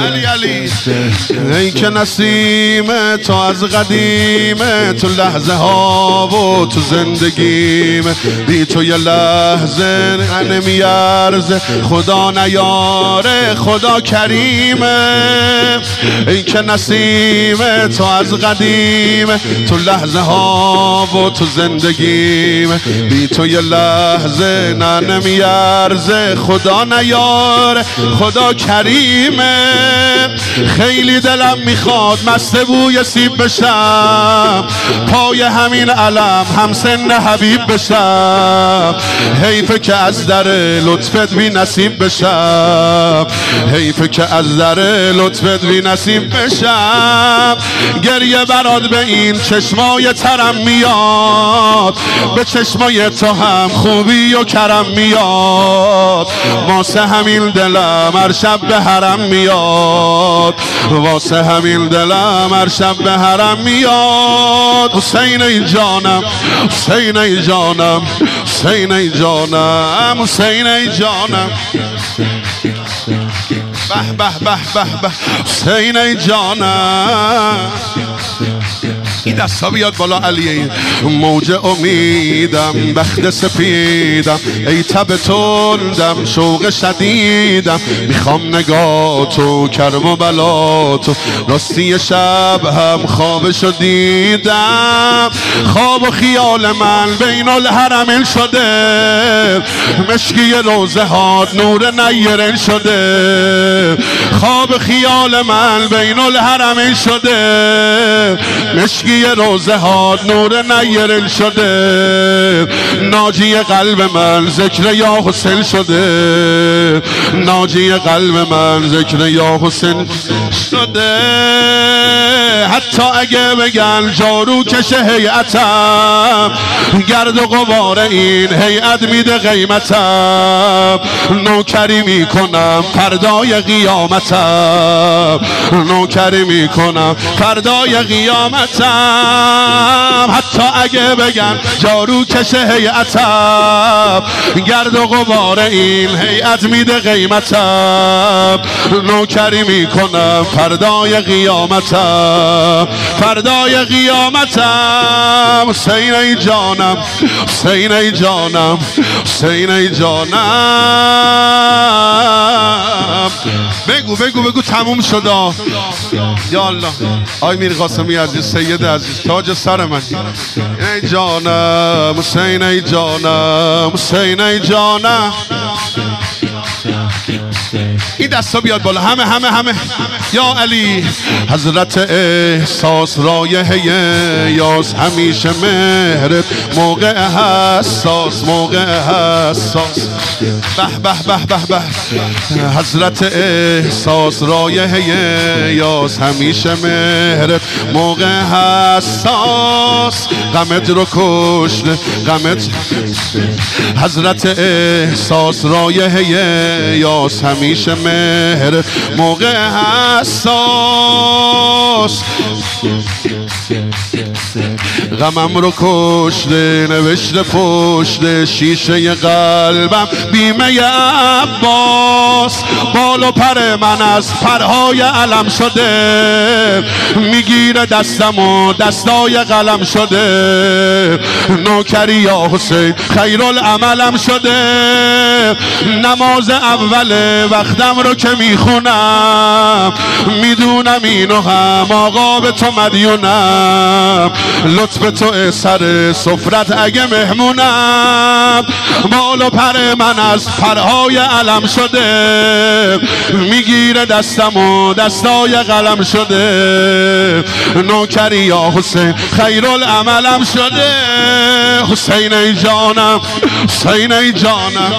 علی علی. ای که نسیم تو از قدیم تو لحظه ها و تو زندگیم. بی تو یه لحظه نمیارزه خدا نیاره خدا کریمه ای که نسیم تو از قدیم تو لحظه ها و تو زندگیم. بی تو یه لحظه نه نمیارزه خدا نیاره خدا کریمه. خیلی دلم می‌خواد مست بوی سیب بشم. پای همین علم هم سن حبیب بشم. حیفه که از در لطفت بی نصیب بشم. حیفه که از در لطفت بی نصیب بشم. گریه براد به این چشمای ترم میاد. به چشمای تو هم خوبی و کرم میاد. واسه همین دلم هر شب به حرم میاد. واسه همین دلم هر شب به حرم میاد. حسین ای جانم حسین ای جانم حسین ای جانم حسین ای جانم. به به به به به. حسین ای جانم. این دستا بیاد بالا علی. موج امیدم بخت سپیدم. ای تب تندم شوق شدیدم. می‌خوام نگاه تو کرم و بلا تو راستی شب هم خوابشو دیدم. خواب و خیال من بین الحرمین شده. مشکی روزه هات نور نیرن شده. خواب خیال من بین الحرمین شده. مشکی روزه ها نور نیرل شده. ناجی قلب من ذکر یا حسین شده. ناجی قلب من ذکر یا حسین شده. حتی اگه بگن جارو کشه هیئتم گرد و غبار این هیئت میده قیمتم. نوکری می‌کنم فردای قیامتم. نوکری می‌کنم فردای قیامتم. حتی اگه بگن جارو کشه هیئتم گرد و غبار این هیئت میده قیمتم. نوکری می‌کنم فردای قیامتم. فردای قیامتم. حسین ای جانم حسین ای جانم حسین ای جانم. بگو بگو بگو تموم شد. یا الله آی میر قاسمی عزیز سید عزیز تاج سر من ای جانم حسین ای جانم حسین ای جانم این دستا بیاد بالا. همه همه همه. یا علی. حضرت احساس رایه یاس. همیشه مهرت موقع حساس موقع حساس. به به به به به. حضرت احساس رایه یاس. همیشه مهرت موقع حساس. غمت رو کشته غمت. حضرت احساس رایه یاس. همیشه مهر موقع حساس. غمم رو کشته نوشته پشت شیشه قلبم بیمه عباس. بال و پر من از پرهای علم شده می‌گیره دستم و دستای قلم شده. نوکری یا حسین خیرالعملم شده. نماز اول وقتم رو که می‌خونم می‌دونم اینو هم آقا به تو مدیونم. لطف تو سر سفرت اگه مهمونم بال و پر من از پرهای علم شده. می‌گیره دستم و دستای قلم شده. نوکری یا حسین خیرالعملم شده. حسین ای جانم حسین ای جانم.